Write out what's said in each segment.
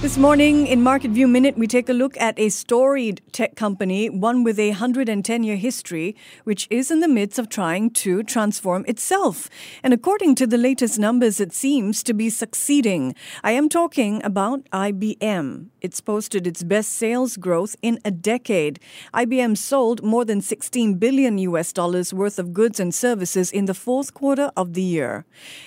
This morning in Market View Minute, we take a look at a storied tech company, one with a 110 year history, which is in the midst of trying to transform itself. And according to the latest numbers, it seems to be succeeding. I am talking about IBM. It's posted its best sales growth in a decade. IBM sold more than 16 billion US dollars worth of goods and services in the fourth quarter of the year.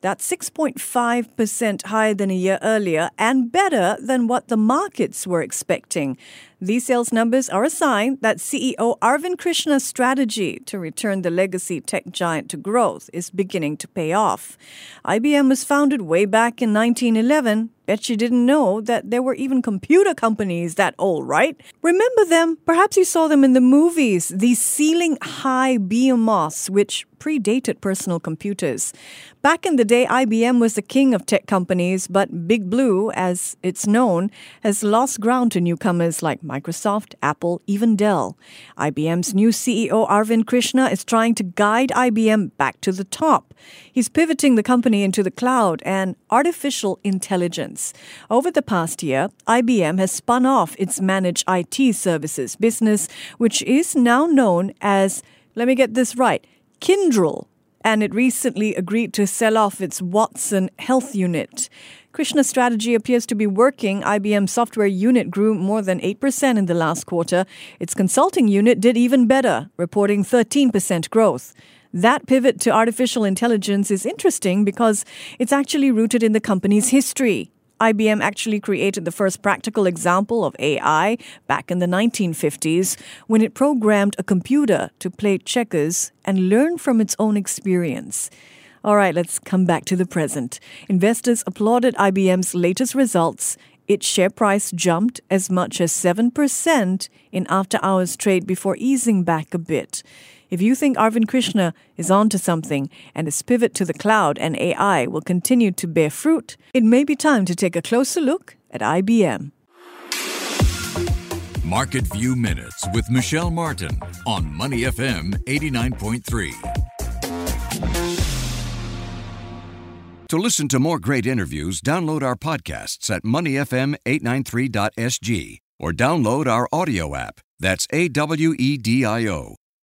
That's 6.5% higher than a year earlier and better than than what the markets were expecting. These sales numbers are a sign that CEO Arvind Krishna's strategy to return the legacy tech giant to growth is beginning to pay off. IBM was founded way back in 1911. Bet you didn't know that there were even computer companies that old, right? Remember them? Perhaps you saw them in the movies, these ceiling high behemoths which predated personal computers. Back in the day, IBM was the king of tech companies, but Big Blue, as it's known, has lost ground to newcomers like Microsoft, Apple, even Dell. IBM's new CEO Arvind Krishna is trying to guide IBM back to the top. He's pivoting the company into the cloud and artificial intelligence. Over the past year, IBM has spun off its managed IT services business, which is now known as, let me get this right, Kyndryl and it recently agreed to sell off its Watson Health unit. Krishna's strategy appears to be working. IBM's software unit grew more than 8% in the last quarter. Its consulting unit did even better, reporting 13% growth. That pivot to artificial intelligence is interesting because it's actually rooted in the company's history. IBM actually created the first practical example of AI back in the 1950s when it programmed a computer to play checkers and learn from its own experience. All right, let's come back to the present. Investors applauded IBM's latest results. Its share price jumped as much as 7% in after hours trade before easing back a bit. If you think Arvind Krishna is onto something and his pivot to the cloud and AI will continue to bear fruit, it may be time to take a closer look at IBM. Market View Minutes with Michelle Martin on Money FM 89.3. To listen to more great interviews, download our podcasts at moneyfm893.sg or download our audio app. That's A W E D I O.